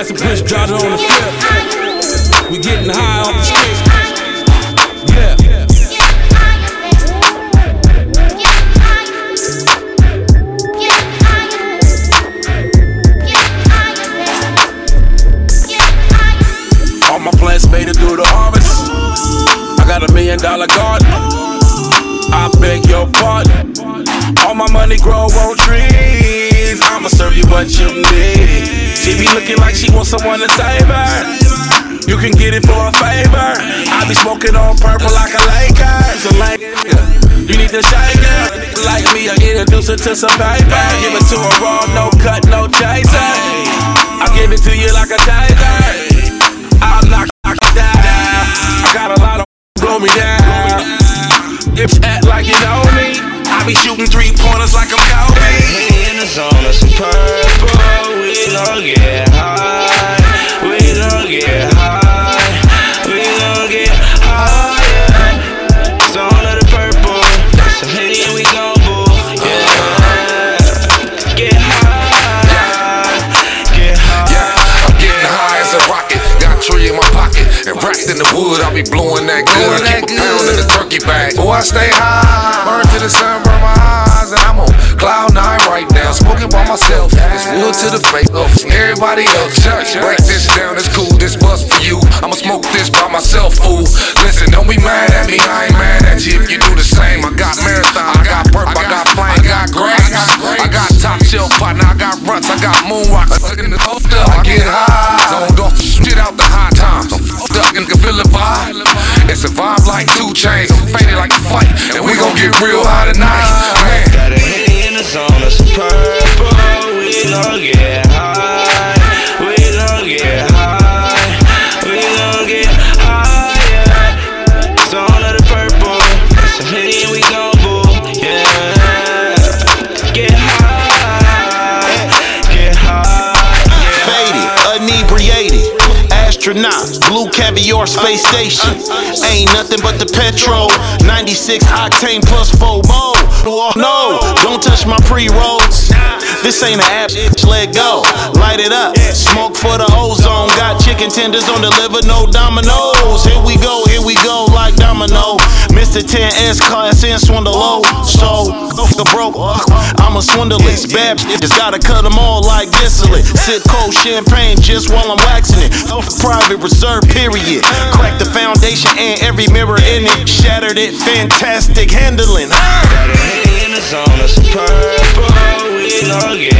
Pass the push, it on the flip. We getting high off the stick. Yeah. All my plants made it through the harvest. I got a million dollar garden. I beg your pardon. All my money grow on trees. I'ma serve you what you need. Looking like she wants someone to save her. You can get it for a favor. I be smoking on purple like a Laker. So like, you need to shake her. Like me, I introduce her to some paper. Give it to her raw, no cut, no chaser. I give it to you like a. I'll knock, knock down. I got a lot of blow me down. If act like you know me, I be shooting three pointers like I'm Kobe. in the zone. We gon' get high. We gon' get high. We gon' get higher. Zone of the purple. Some Henny and we gon' boo. Yeah. Get high. Get high. Yeah, I'm getting high as a rocket. Got tree in my pocket. And racks in the wood, I'll be blowing that good. Keep a pound in the turkey bag. Oh, I stay high. Burn to the sun, burn my eyes. And I'm on cloud nine right now. Smoking by myself. To the face of everybody else. Break this down, it's cool. This bus for you. I'ma smoke this by myself, fool. Listen, don't be mad at me. I ain't mad at you if you do the same. I got marathon, I got perp, I got flame, I got grapes. I got top shelf partner, I got ruts, I got moonwalk. I get high. Zoned off the shit out the high times. I'm fucked up and can feel the vibe. It's a vibe like 2 Chainz. I'm faded like a fight. And we gon' get real high tonight. Blue caviar space station. Ain't nothing but the petrol. 96 octane plus four more. No, don't touch my pre rolls. This ain't an app, let go. Light it up, smoke for the ozone. Got chicken tenders on the liver, no dominoes. Here we go, here we go, like domino. Mr. 10S class in swindle low. So, the broke, I'm a swindlist. Bad just gotta cut them all like distillate. Sip cold champagne just while I'm waxing it. Off private reserve, period. Crack the foundation and every mirror in it. Shattered it, fantastic handling. Got a in the zone some purple. We get high.